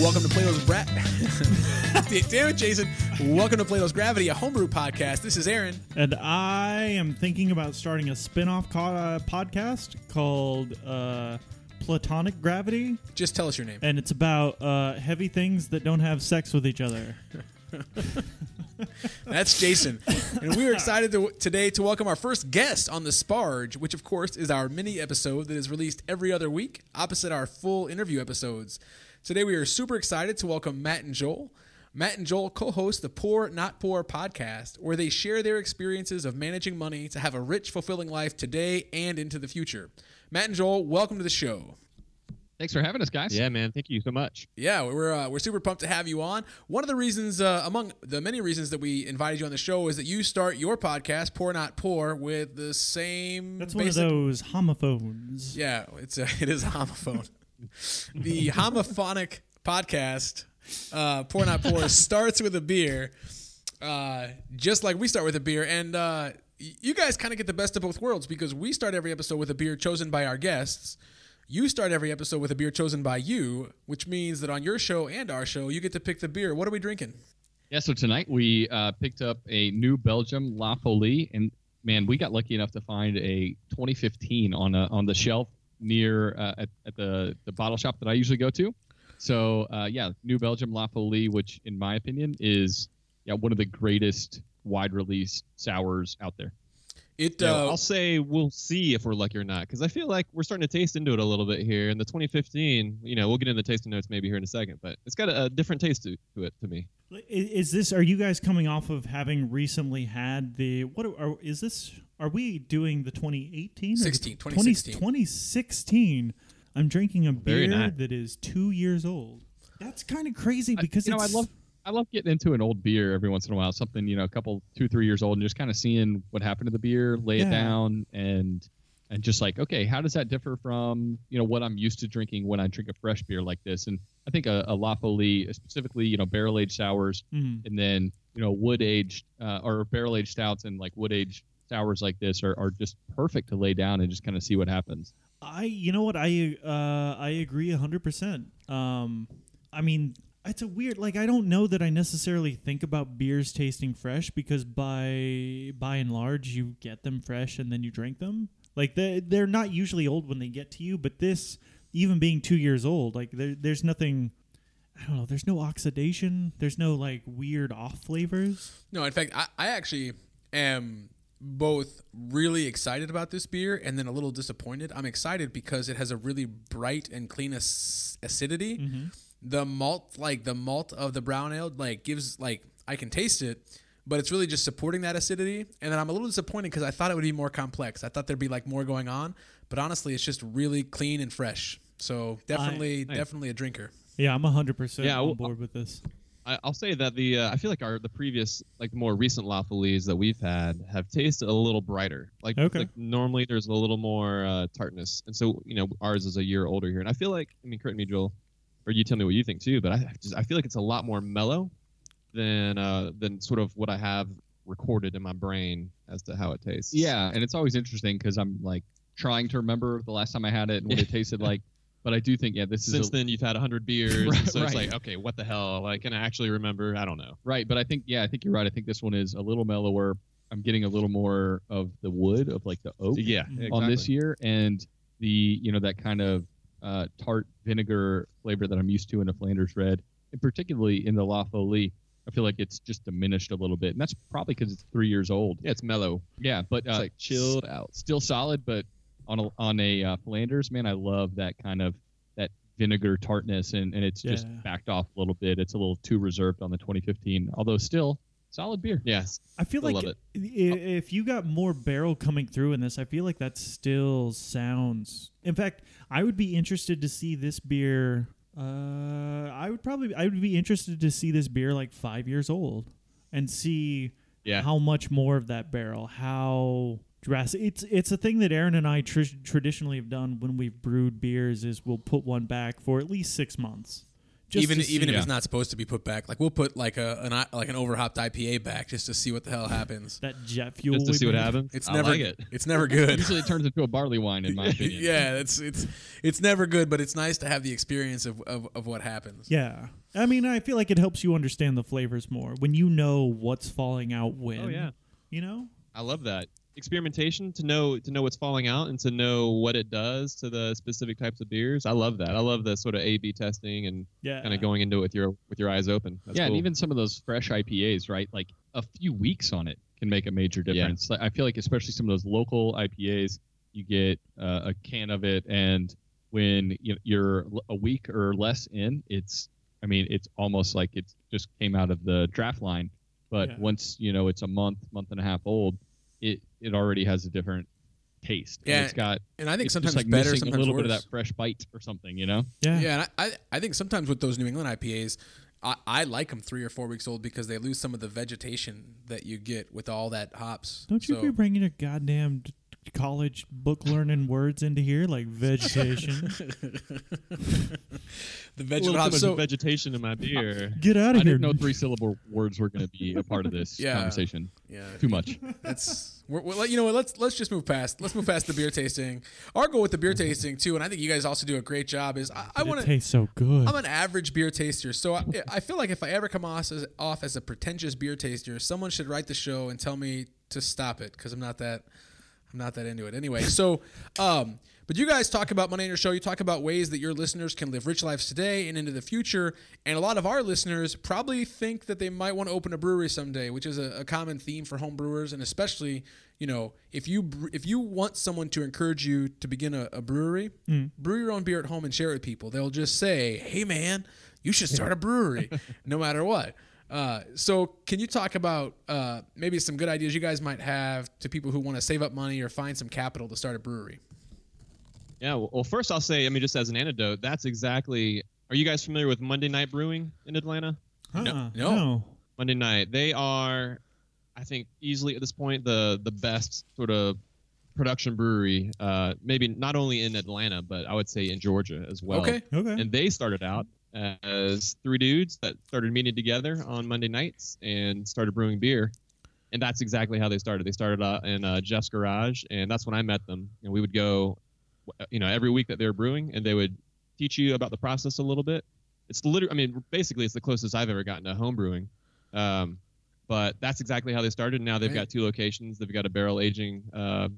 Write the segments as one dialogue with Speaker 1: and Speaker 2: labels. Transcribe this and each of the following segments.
Speaker 1: Welcome to Plato's Brat. Damn it, Jason. Welcome to Plato's Gravity, a homebrew podcast. This is Aaron.
Speaker 2: And I am thinking about starting a spin off co- uh, podcast called uh, Platonic Gravity.
Speaker 1: Just tell us your name.
Speaker 2: And it's about uh, heavy things that don't have sex with each other.
Speaker 1: That's Jason. And we are excited to, today to welcome our first guest on the Sparge, which, of course, is our mini episode that is released every other week, opposite our full interview episodes. Today, we are super excited to welcome Matt and Joel. Matt and Joel co host the Pour Not Poor podcast, where they share their experiences of managing money to have a rich, fulfilling life today and into the future. Matt and Joel, welcome to the show.
Speaker 3: Thanks for having us, guys.
Speaker 4: Yeah, man. Thank you so much.
Speaker 1: Yeah, we're uh, we're super pumped to have you on. One of the reasons, uh, among the many reasons that we invited you on the show, is that you start your podcast, Pour Not Poor, with the same.
Speaker 2: That's
Speaker 1: basic,
Speaker 2: one of those homophones.
Speaker 1: Yeah, it's a, it is a homophone. the homophonic podcast, uh, Pour Not Poor, starts with a beer, uh, just like we start with a beer, and uh, you guys kind of get the best of both worlds because we start every episode with a beer chosen by our guests. You start every episode with a beer chosen by you, which means that on your show and our show, you get to pick the beer. What are we drinking?
Speaker 3: Yeah, so tonight we uh, picked up a New Belgium La Folie, and man, we got lucky enough to find a 2015 on a, on the shelf near uh, at, at the the bottle shop that I usually go to. So uh, yeah, New Belgium La Folie, which in my opinion is yeah one of the greatest wide release sours out there.
Speaker 1: It.
Speaker 4: Yeah,
Speaker 1: Uh,
Speaker 4: I'll say we'll see if we're lucky or not, because I feel like we're starting to taste into it a little bit here. In the 2015, you know, we'll get into the tasting notes maybe here in a second, but it's got a, a different taste to, to it to me.
Speaker 2: Is this? Are you guys coming off of having recently had the what? Are, is this? Are we doing the 2018? or
Speaker 1: 16,
Speaker 2: 20
Speaker 1: 2016.
Speaker 2: 2016. I'm drinking a beer
Speaker 4: nice.
Speaker 2: that is two years old. That's kind of crazy because
Speaker 3: you know I love I love getting into an old beer every once in a while, something you know, a couple two three years old, and just kind of seeing what happened to the beer, lay
Speaker 2: Yeah.
Speaker 3: it down, and and just like okay, how does that differ from you know what I'm used to drinking when I drink a fresh beer like this? And I think a, a La Folie, specifically you know barrel aged sours,
Speaker 2: Mhm.
Speaker 3: and then you know wood aged uh, or barrel aged stouts and like wood aged sours like this are, are just perfect to lay down and just kind of see what happens.
Speaker 2: I, you know what, I, uh, I agree hundred percent. Um, I mean, it's a weird. Like, I don't know that I necessarily think about beers tasting fresh because by by and large, you get them fresh and then you drink them. Like, they they're not usually old when they get to you, but this, even being two years old, like there, there's nothing. I don't know. There's no oxidation. There's no like weird off flavors.
Speaker 1: No, in fact, I, I actually am both really excited about this beer and then a little disappointed. I'm excited because it has a really bright and clean ac- acidity. Mm-hmm. The malt, like the malt of the brown ale, like gives like I can taste it, but it's really just supporting that acidity. And then I'm a little disappointed because I thought it would be more complex. I thought there'd be like more going on, but honestly, it's just really clean and fresh. So definitely,
Speaker 4: Nice.
Speaker 1: definitely a drinker.
Speaker 2: Yeah, I'm hundred percent
Speaker 4: Yeah,
Speaker 2: on
Speaker 4: well,
Speaker 2: board with this.
Speaker 4: I, I'll say that the uh, I feel like our the previous like more recent La Folies that we've had have tasted a little brighter. Like,
Speaker 2: Okay.
Speaker 4: like normally there's a little more uh, tartness, and so you know ours is a year older here, and I feel like I mean correct me Joel, or you tell me what you think too, but I just I feel like it's a lot more mellow than uh, than sort of what I have recorded in my brain as to how it tastes.
Speaker 3: Yeah, and it's always interesting because I'm like trying to remember the last time I had it and what it tasted like. But I do think yeah, this
Speaker 4: Since
Speaker 3: is a,
Speaker 4: then, you've had a hundred beers,
Speaker 3: Right,
Speaker 4: so it's
Speaker 3: right.
Speaker 4: like, okay, what the hell? Like, can I actually remember? I don't know.
Speaker 3: right. But I think yeah, I think you're right. I think this one is a little mellower. I'm getting a little more of the wood of like the oak
Speaker 4: Yeah,
Speaker 2: Mhm.
Speaker 3: on this year, and the you know that kind of uh, tart vinegar flavor that I'm used to in a Flanders Red, and particularly in the La Folie. I feel like it's just diminished a little bit, and that's probably because it's three years old.
Speaker 4: Yeah, it's mellow.
Speaker 3: Yeah, but uh,
Speaker 4: It's like chilled out.
Speaker 3: still solid, but on a on a uh, Flanders, man, I love that kind of that vinegar tartness, and, and it's just backed off a little bit. It's a little too reserved on the 2015, although still solid beer.
Speaker 4: Yes.
Speaker 2: I feel
Speaker 4: I
Speaker 2: like
Speaker 4: love it.
Speaker 2: if you got more barrel coming through in this, I feel like that still sounds. In fact, I would be interested to see this beer. Uh, I would probably I would be interested to see this beer like five years old and see
Speaker 4: Yeah.
Speaker 2: how much more of that barrel, how drastic. It's it's a thing that Aaron and I tr- traditionally have done when we've brewed beers is we'll put one back for at least six months Just
Speaker 1: even
Speaker 2: see.
Speaker 1: even if it's not supposed to be put back, like we'll put like a an, like an overhopped IPA back just to see what the hell happens.
Speaker 2: that jet fuel.
Speaker 4: just to see what happens.
Speaker 1: It's
Speaker 4: I
Speaker 1: never
Speaker 4: like it.
Speaker 1: it's never good.
Speaker 3: Usually it turns into a barley wine, in my opinion.
Speaker 1: yeah, it's it's it's never good, but it's nice to have the experience of, of, of what happens.
Speaker 2: Yeah. I mean, I feel like it helps you understand the flavors more when you know what's falling out oh, when.
Speaker 4: Oh yeah,
Speaker 2: You know?
Speaker 4: I love that experimentation to know to know what's falling out and to know what it does to the specific types of beers. I love that. I love the sort of A/B testing and
Speaker 2: Yeah.
Speaker 4: kind of going into it with your with your eyes open. That's
Speaker 3: yeah,
Speaker 4: cool.
Speaker 3: and even some of those fresh IPAs, right? Like a few weeks on it can make a major difference. Like, I feel like especially some of those local IPAs, you get uh, a can of it, and when you you're a week or less in, it's I mean it's almost like it just came out of the draft line. But
Speaker 2: Yeah.
Speaker 3: once you know it's a month, month and a half old, it it already has a different taste. And
Speaker 1: Yeah,
Speaker 3: it's got
Speaker 1: And I think
Speaker 3: it's
Speaker 1: sometimes
Speaker 3: just like
Speaker 1: better,
Speaker 3: missing
Speaker 1: sometimes
Speaker 3: a little
Speaker 1: worse.
Speaker 3: bit of that fresh bite or something, you know?
Speaker 2: Yeah.
Speaker 1: Yeah, and I, I I think sometimes with those New England IPAs, I, I like them three or four weeks old because they lose some of the vegetation that you get with all that hops.
Speaker 2: Don't you
Speaker 1: So-
Speaker 2: be bringing your goddamn d- college book learning words into here like vegetation?
Speaker 1: the
Speaker 4: a
Speaker 1: vegetable
Speaker 4: little too much
Speaker 1: So
Speaker 4: vegetation in my uh, beer.
Speaker 2: Get out
Speaker 3: I
Speaker 2: of here.
Speaker 3: I didn't know three syllable words were going to be a part of this
Speaker 1: Yeah.
Speaker 3: conversation.
Speaker 1: yeah,
Speaker 3: Too much.
Speaker 1: That's we're, we're, you know what? Let's let's just move past. Let's move past the beer tasting. Our goal with the beer mm-hmm. tasting too, and I think you guys also do a great job. Is I, I want to.
Speaker 2: taste so good.
Speaker 1: I'm an average beer taster, so I, I feel like if I ever come off as, off as a pretentious beer taster, someone should write the show and tell me to stop it because I'm not that I'm not that into it anyway. So, um, but you guys talk about money in your show. You talk about ways that your listeners can live rich lives today and into the future. And a lot of our listeners probably think that they might want to open a brewery someday, which is a, a common theme for home brewers, and especially you know if you if you want someone to encourage you to begin a, a brewery, brew your own beer at home and share it with people. They'll just say, "Hey, man, you should start a brewery," no matter what. Uh, so, can you talk about uh, maybe some good ideas you guys might have to people who want to save up money or find some capital to start a brewery?
Speaker 4: Yeah. Well, well, first I'll say, I mean, just as an anecdote, that's exactly. Are you guys familiar with Monday Night Brewing in Atlanta?
Speaker 2: Uh-uh.
Speaker 1: no.
Speaker 4: Monday Night. They are, I think, easily at this point the the best sort of production brewery. Uh, maybe not only in Atlanta, but I would say in Georgia as well.
Speaker 1: Okay.
Speaker 2: Okay.
Speaker 4: And they started out as three dudes that started meeting together on Monday nights and started brewing beer. And that's exactly how they started. They started out in uh, Jeff's garage, and that's when I met them. And we would go, you know, every week that they were brewing, and they would teach you about the process a little bit. It's literally, I mean, basically, it's the closest I've ever gotten to home brewing. Um, but that's exactly how they started. Now they've
Speaker 1: Right.
Speaker 4: got two locations. They've got a barrel aging, uh,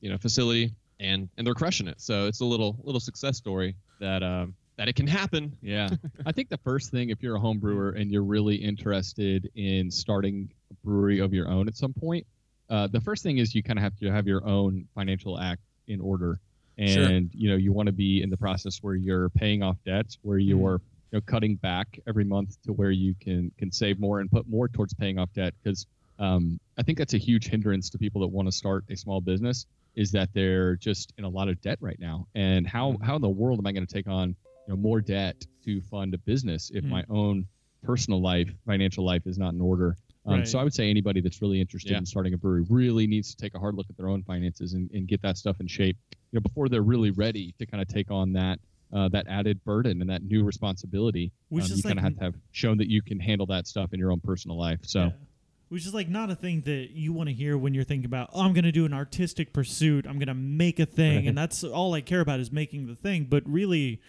Speaker 4: you know, facility, and and they're crushing it. So it's a little little success story that um, that it can happen.
Speaker 3: Yeah. I think the first thing, if you're a home brewer and you're really interested in starting a brewery of your own at some point, uh, the first thing is you kind of have to have your own financial act in order.
Speaker 1: Sure.
Speaker 3: And, you know, you want to be in the process where you're paying off debts, where you're, you know, cutting back every month to where you can, can save more and put more towards paying off debt. Because um, I think that's a huge hindrance to people that want to start a small business is that they're just in a lot of debt right now. And how, how in the world am I going to take on you know more debt to fund a business if
Speaker 2: Mm.
Speaker 3: my own personal life financial life is not in order um,
Speaker 2: Right.
Speaker 3: so i would say anybody that's really interested
Speaker 4: Yeah.
Speaker 3: in starting a brewery really needs to take a hard look at their own finances and, and get that stuff in shape you know before they're really ready to kind of take on that uh, that added burden and that new responsibility
Speaker 2: Which
Speaker 3: um,
Speaker 2: is
Speaker 3: you kind of
Speaker 2: like-
Speaker 3: have to have shown that you can handle that stuff in your own personal life so
Speaker 2: Yeah. Which is like not a thing that you want to hear when you're thinking about, oh, I'm going to do an artistic pursuit. I'm going to make a thing.
Speaker 3: Right.
Speaker 2: And that's all I care about is making the thing. But really,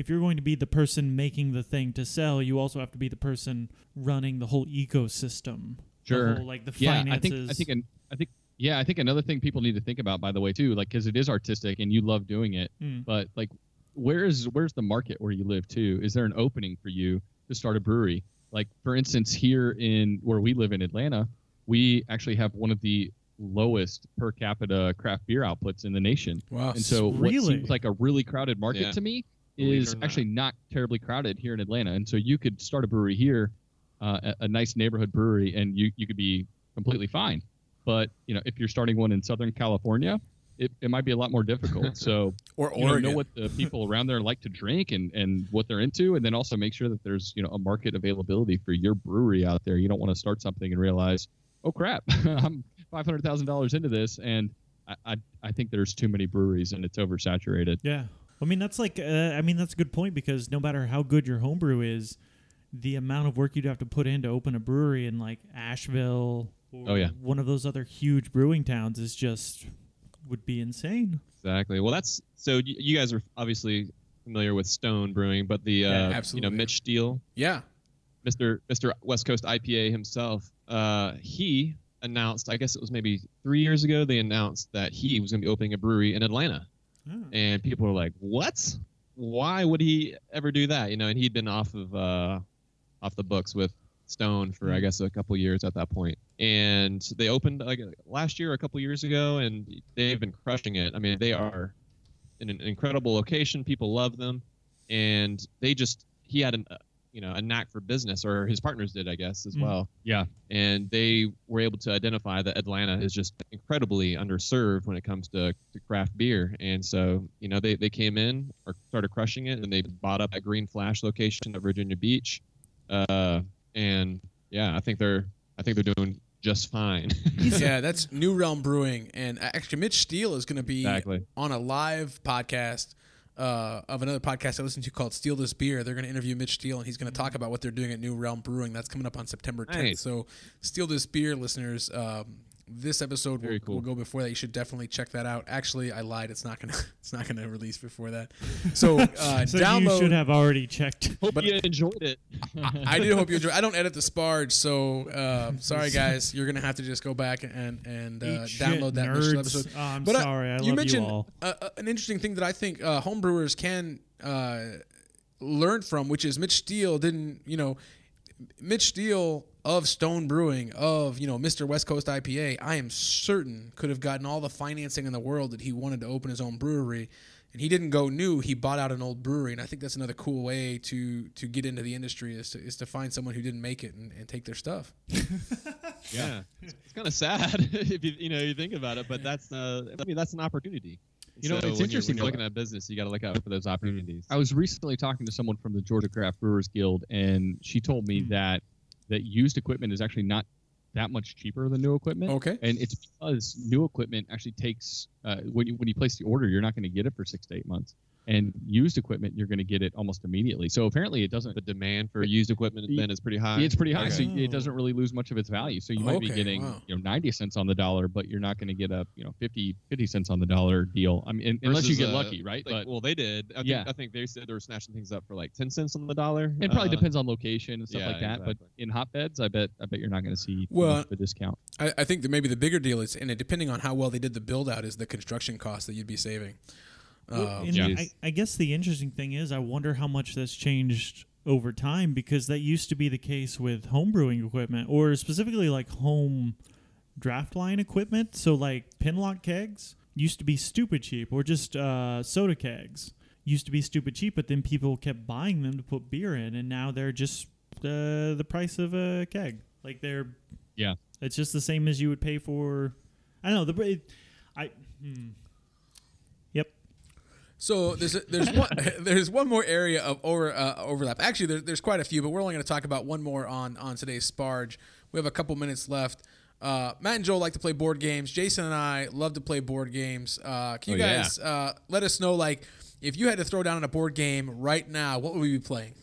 Speaker 2: if you're going to be the person making the thing to sell, you also have to be the person running the whole ecosystem. The
Speaker 3: Sure.
Speaker 2: whole, like the
Speaker 3: yeah
Speaker 2: finances.
Speaker 3: i think i think an, i think yeah i think another thing people need to think about by the way too like because it is artistic and you love doing it
Speaker 2: Mm.
Speaker 3: but like where is where's the market where you live too is there an opening for you to start a brewery like for instance here in where we live in atlanta we actually have one of the lowest per capita craft beer outputs in the nation
Speaker 1: Wow.
Speaker 3: and so what
Speaker 2: Really?
Speaker 3: seems like a really crowded market
Speaker 4: Yeah.
Speaker 3: to me
Speaker 4: Believe it
Speaker 3: is
Speaker 4: or not.
Speaker 3: actually not terribly crowded here in Atlanta. And so you could start a brewery here, uh, a, a nice neighborhood brewery, and you, you could be completely fine. But you know, if you're starting one in Southern California, it, it might be a lot more difficult. So
Speaker 1: or
Speaker 3: you know, know what the people around there like to drink and, and what they're into, and then also make sure that there's you know a market availability for your brewery out there. You don't want to start something and realize, oh crap, I'm five hundred thousand dollars into this, and I, I I think there's too many breweries and it's oversaturated.
Speaker 2: Yeah. I mean, that's like, uh, I mean, that's a good point because no matter how good your homebrew is, the amount of work you'd have to put in to open a brewery in like Asheville or
Speaker 4: Oh, yeah.
Speaker 2: one of those other huge brewing towns is just would be insane.
Speaker 4: Exactly. Well, that's so you guys are obviously familiar with Stone Brewing, but the uh,
Speaker 1: Yeah,
Speaker 4: you know Mitch Steele,
Speaker 1: Yeah.
Speaker 4: Mr. Mr. West Coast IPA himself, uh, he announced, I guess it was maybe three years ago, they announced that he was going to be opening a brewery in Atlanta,
Speaker 2: Oh.
Speaker 4: and people were like, "What? Why would he ever do that?" You know, and he'd been off of uh, off the books with Stone for I guess a couple years at that point. and they opened like last year, a couple years ago, and they've been crushing it. I mean, they are in an incredible location. People love them, and they just he had an you know a knack for business, or his partners did, I guess, as
Speaker 2: Mm.
Speaker 4: well.
Speaker 3: Yeah.
Speaker 4: And they were able to identify that Atlanta is just incredibly underserved when it comes to, to craft beer. And so, you know, they, they came in or started crushing it, and they bought up at Green Flash location at Virginia Beach. Uh, and yeah, I think they're I think they're doing just fine.
Speaker 1: yeah, that's New Realm Brewing, and actually Mitch Steele is going to be
Speaker 4: Exactly.
Speaker 1: on a live podcast uh, of another podcast I listen to called Steal This Beer. They're going to interview Mitch Steele, and he's going to talk about what they're doing at New Realm Brewing. That's coming up on September 10th.
Speaker 4: Nice.
Speaker 1: So, Steal This Beer listeners. Um, this episode will,
Speaker 4: cool.
Speaker 1: will, go before that. You should definitely check that out. Actually, I lied. It's not gonna. It's not gonna release before that. So, uh,
Speaker 2: So
Speaker 1: download.
Speaker 2: you should have already checked.
Speaker 4: Hope
Speaker 1: But-
Speaker 4: you enjoyed it.
Speaker 1: I do hope you enjoy. I don't edit the sparge, so uh, sorry guys. You're gonna have to just go back and and uh,
Speaker 2: Eat shit,
Speaker 1: download that
Speaker 2: nerds.
Speaker 1: episode.
Speaker 2: Oh, I'm
Speaker 1: But, uh,
Speaker 2: sorry. I
Speaker 1: you
Speaker 2: love
Speaker 1: mentioned
Speaker 2: you all.
Speaker 1: uh, uh, an interesting thing that I think uh, homebrewers can uh, learn from, which is Mitch Steele didn't, you know, Mitch Steele of Stone Brewing of you know Mr. West Coast IPA. I am certain could have gotten all the financing in the world that he wanted to open his own brewery. And he didn't go new. He bought out an old brewery, and I think that's another cool way to to get into the industry is to is to find someone who didn't make it and, and take their stuff.
Speaker 4: Yeah, it's, kind of sad if you you know you think about it, but that's uh, I mean that's an opportunity.
Speaker 3: You know,
Speaker 4: So
Speaker 3: it's
Speaker 4: when
Speaker 3: interesting
Speaker 4: You're, when you're looking at business, you got to look out for those opportunities.
Speaker 3: I was recently talking to someone from the Georgia Craft Brewers Guild, and she told me
Speaker 2: Hmm.
Speaker 3: that that used equipment is actually not that much cheaper than new equipment.
Speaker 1: Okay.
Speaker 3: And it's because new equipment actually takes uh, when you when you place the order, you're not going to get it for six to eight months, and used equipment you're going to get it almost immediately. So apparently, it doesn't.
Speaker 4: the demand for used equipment then is pretty high.
Speaker 3: It's pretty high, so
Speaker 2: Okay.
Speaker 3: it doesn't really lose much of its value. So you might be getting
Speaker 1: wow.
Speaker 3: you know 90 cents on the dollar, but you're not going to get a you know 50 50 cents on the dollar deal. I mean, un- unless you get
Speaker 4: uh,
Speaker 3: lucky, right?
Speaker 4: Like,
Speaker 3: but
Speaker 4: well, they did. I
Speaker 3: Yeah.
Speaker 4: think, I think they said they were snatching things up for like ten cents on the dollar.
Speaker 3: it probably
Speaker 4: Uh,
Speaker 3: depends on location and stuff
Speaker 4: yeah,
Speaker 3: like that. But
Speaker 4: exactly.
Speaker 3: in hotbeds, I bet I bet you're not going to see
Speaker 1: Well,
Speaker 3: a discount.
Speaker 1: I, I think that maybe the bigger deal is, and it, depending on how well they did the build out, is the construction cost that you'd be saving.
Speaker 2: And
Speaker 4: yeah.
Speaker 2: I, I guess the interesting thing is, I wonder how much that's changed over time because that used to be the case with home brewing equipment, or specifically like home draft line equipment. So like pinlock kegs used to be stupid cheap, or just uh, soda kegs used to be stupid cheap, but then people kept buying them to put beer in, and now they're just uh, the price of a keg. Like they're
Speaker 3: Yeah.
Speaker 2: it's just the same as you would pay for. I don't know the it, I. Hmm. Yep.
Speaker 1: So there's a, there's one there's one more area of over, uh, overlap. Actually, there, there's quite a few, but we're only going to talk about one more on on today's Sparge. We have a couple minutes left. Uh, Matt and Joel like to play board games. Jason and I love to play board games. Uh, can you
Speaker 4: Oh, yeah.
Speaker 1: guys uh, let us know, like, if you had to throw down on a board game right now, what would we be playing?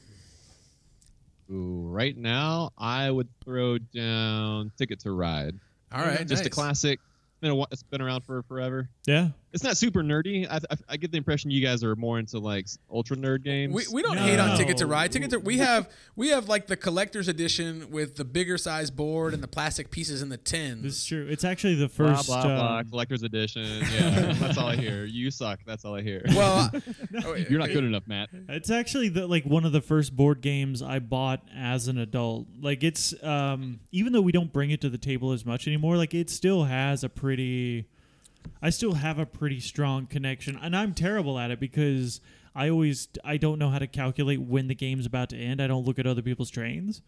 Speaker 4: Ooh, right now, I would throw down Ticket to Ride.
Speaker 1: All right,
Speaker 4: just a classic. It's been a, it's been around for forever.
Speaker 2: Yeah.
Speaker 4: It's not super nerdy. I, I, I get the impression you guys are more into like ultra nerd games.
Speaker 1: We, we don't hate on Ticket to Ride. Ticket to we have we have like the collector's edition with the bigger size board and the plastic pieces in the tin.
Speaker 2: This is true. It's actually the first.
Speaker 4: blah blah.
Speaker 2: um,
Speaker 4: Collector's edition. Yeah, that's all I hear. You suck. That's all I hear.
Speaker 1: well, oh,
Speaker 3: You're not good enough, Matt.
Speaker 2: It's actually the like one of the first board games I bought as an adult. Like it's um even though we don't bring it to the table as much anymore, like it still has a pretty I still have a pretty strong connection. And I'm terrible at it because I always I don't know how to calculate when the game's about to end. I don't look at other people's trains.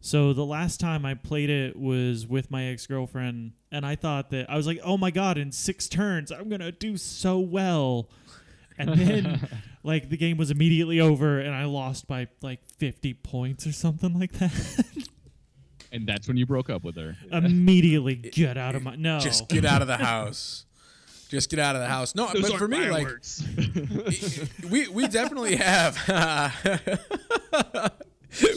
Speaker 2: So the last time I played it was with my ex-girlfriend and I thought that I was like, "Oh my god, in 6 turns I'm going to do so well." And then like the game was immediately over and I lost by like 50 points or something like that.
Speaker 3: And that's when you broke up with her.
Speaker 2: immediately get out of my No.
Speaker 1: just get out of the house. Just get out of the house. No,
Speaker 4: Those
Speaker 1: but for me, like we we definitely have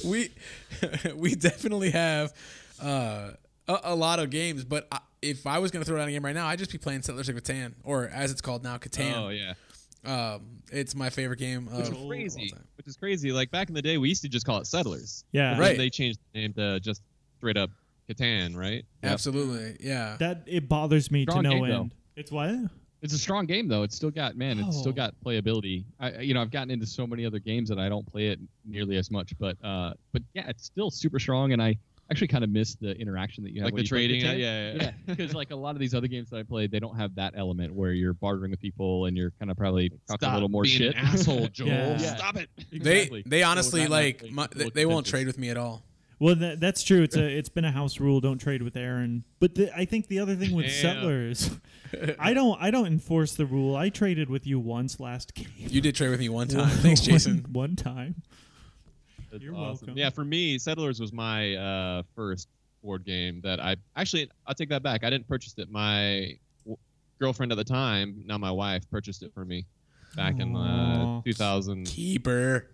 Speaker 1: we we definitely have uh, a, a lot of games. But I, if I was going to throw down a game right now, I'd just be playing Settlers of Catan, or as it's called now, Catan.
Speaker 4: oh yeah,
Speaker 1: Um, it's my favorite game.
Speaker 4: which
Speaker 1: Of
Speaker 4: is
Speaker 1: all
Speaker 4: crazy.
Speaker 1: time.
Speaker 4: Which is crazy. Like back in the day, we used to just call it Settlers.
Speaker 2: Yeah.
Speaker 4: But then
Speaker 1: Right.
Speaker 4: They changed the name to just straight up Catan, right?
Speaker 1: Absolutely, yeah.
Speaker 2: That it bothers me
Speaker 3: Strong
Speaker 2: to no
Speaker 3: game, though.
Speaker 2: end. It's what?
Speaker 3: It's a strong game though. It's still got man. It's still
Speaker 2: Oh.
Speaker 3: got playability. I you know I've gotten into so many other games that I don't play it nearly as much. But uh, but yeah, it's still super strong, and I actually kind of miss the interaction that you have.
Speaker 4: Like
Speaker 3: when
Speaker 4: the
Speaker 3: you
Speaker 4: trading.
Speaker 3: Catan.
Speaker 4: yeah, yeah.
Speaker 3: yeah, because like a lot of these other games that I played, they don't have that element where you're bartering with people and you're kind of probably talking
Speaker 4: Stop
Speaker 3: a little more
Speaker 4: being
Speaker 3: shit.
Speaker 4: An asshole, Joel.
Speaker 2: Yeah.
Speaker 3: Yeah.
Speaker 4: Stop it.
Speaker 1: They
Speaker 3: Exactly.
Speaker 1: they honestly
Speaker 3: that
Speaker 1: like my, they, they won't trade with me at all.
Speaker 2: Well, that, that's true. It's a it's been a house rule. Don't trade with Aaron. But the, I think the other thing with
Speaker 4: Yeah.
Speaker 2: settlers, I don't I don't enforce the rule. I traded with you once last game.
Speaker 1: You did trade with me one time. Thanks, Jason.
Speaker 2: One, one time.
Speaker 4: That's
Speaker 2: You're
Speaker 4: awesome.
Speaker 2: welcome.
Speaker 4: Yeah, for me, Settlers was my uh, first board game that I actually. I'll take that back. I didn't purchase it. My w- girlfriend at the time, now my wife, purchased it for me back in uh,
Speaker 2: Aw.
Speaker 4: 2007.
Speaker 1: Keeper.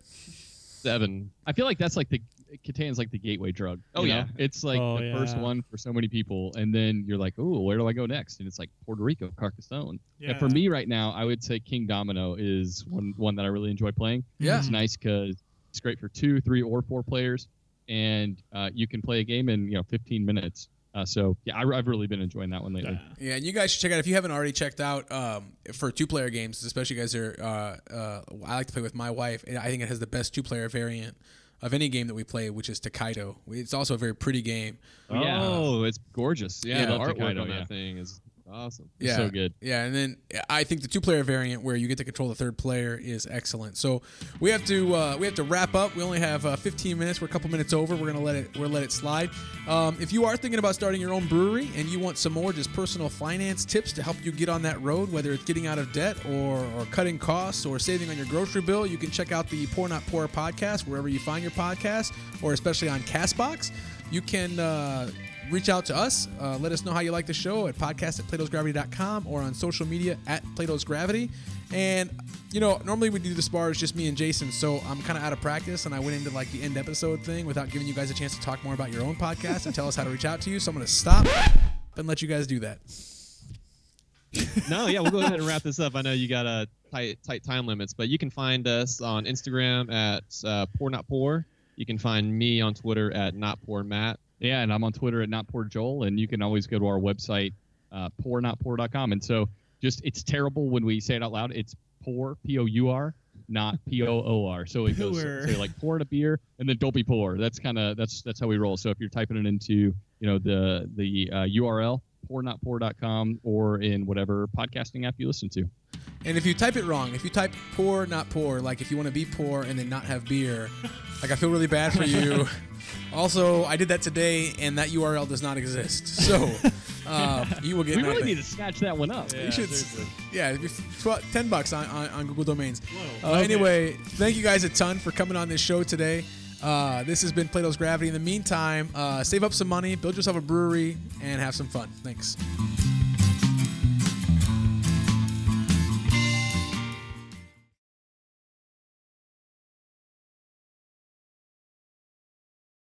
Speaker 3: I feel like that's like the Catan's like the gateway drug.
Speaker 4: Oh,
Speaker 3: you know?
Speaker 4: yeah.
Speaker 3: it's like
Speaker 2: Oh,
Speaker 3: the first one for so many people, and then you're like, oh, where do I go next? And it's like Puerto Rico, Carcassonne. And for me right now, I would say Kingdomino is one one that I really enjoy playing.
Speaker 1: Yeah.
Speaker 3: It's nice because it's great for two, three, or four players, and uh, you can play a game in you know 15 minutes. Uh, so yeah, I, I've really been enjoying that one lately.
Speaker 2: Yeah.
Speaker 1: Yeah, and you guys should check out if you haven't already checked out um, for two-player games, especially you guys are. Uh, uh, I like to play with my wife, and I think it has the best two-player variant of any game that we play, which is Tokaido. It's also a very pretty game.
Speaker 3: Oh, yeah.
Speaker 4: Oh, it's gorgeous. Yeah,
Speaker 1: Yeah.
Speaker 4: the
Speaker 3: Love
Speaker 4: artwork
Speaker 3: Tokaido,
Speaker 4: on that
Speaker 3: yeah.
Speaker 4: thing is awesome.
Speaker 3: It's
Speaker 1: Yeah,
Speaker 3: so good.
Speaker 1: Yeah, and then I think the two-player variant where you get to control the third player is excellent. So we have to uh, we have to wrap up. We only have uh, 15 minutes. We're a couple minutes over. We're gonna let it we're let it slide. Um, if you are thinking about starting your own brewery and you want some more just personal finance tips to help you get on that road, whether it's getting out of debt or, or cutting costs or saving on your grocery bill, you can check out the Pour Not Poor podcast wherever you find your podcast, or especially on Castbox. You can. Uh, reach out to us. Uh, let us know how you like the show at podcast at platosgravity.com or on social media at Plato's Gravity. And, you know, normally we do the Sparge just me and Jason, so I'm kind of out of practice and I went into like the end episode thing without giving you guys a chance to talk more about your own podcast and tell us how to reach out to you. So I'm going to stop and let you guys do that.
Speaker 4: no, yeah, we'll go ahead and wrap this up. I know you got a tight tight time limits, but you can find us on Instagram at uh, Pour Not Poor. You can find me on Twitter at Not Poor Matt.
Speaker 3: Yeah, and I'm on Twitter at not poor Joel, and you can always go to our website, uh, pournotpoor.com. And so, just it's terrible when we say it out loud. It's poor, P O U R, not P O O R. So it goes
Speaker 2: Poor.
Speaker 3: say like pour a beer, and then don't be poor. That's kind of that's that's how we roll. So if you're typing it into you know the the uh, URL pournotpoor.com or in whatever podcasting app you listen to.
Speaker 1: And if you type it wrong, if you type poor, not poor, like if you want to be poor and then not have beer, like I feel really bad for you. also, I did that today, and that URL does not exist. So uh, you will get
Speaker 3: We really need to snatch that one up.
Speaker 1: you should, yeah, it'd be tw- ten bucks on, on, on Google Domains.
Speaker 2: Whoa.
Speaker 1: Uh,
Speaker 2: Okay.
Speaker 1: Anyway, thank you guys a ton for coming on this show today. Uh, this has been Plato's Gravity. In the meantime, uh, save up some money, build yourself a brewery, and have some fun. Thanks.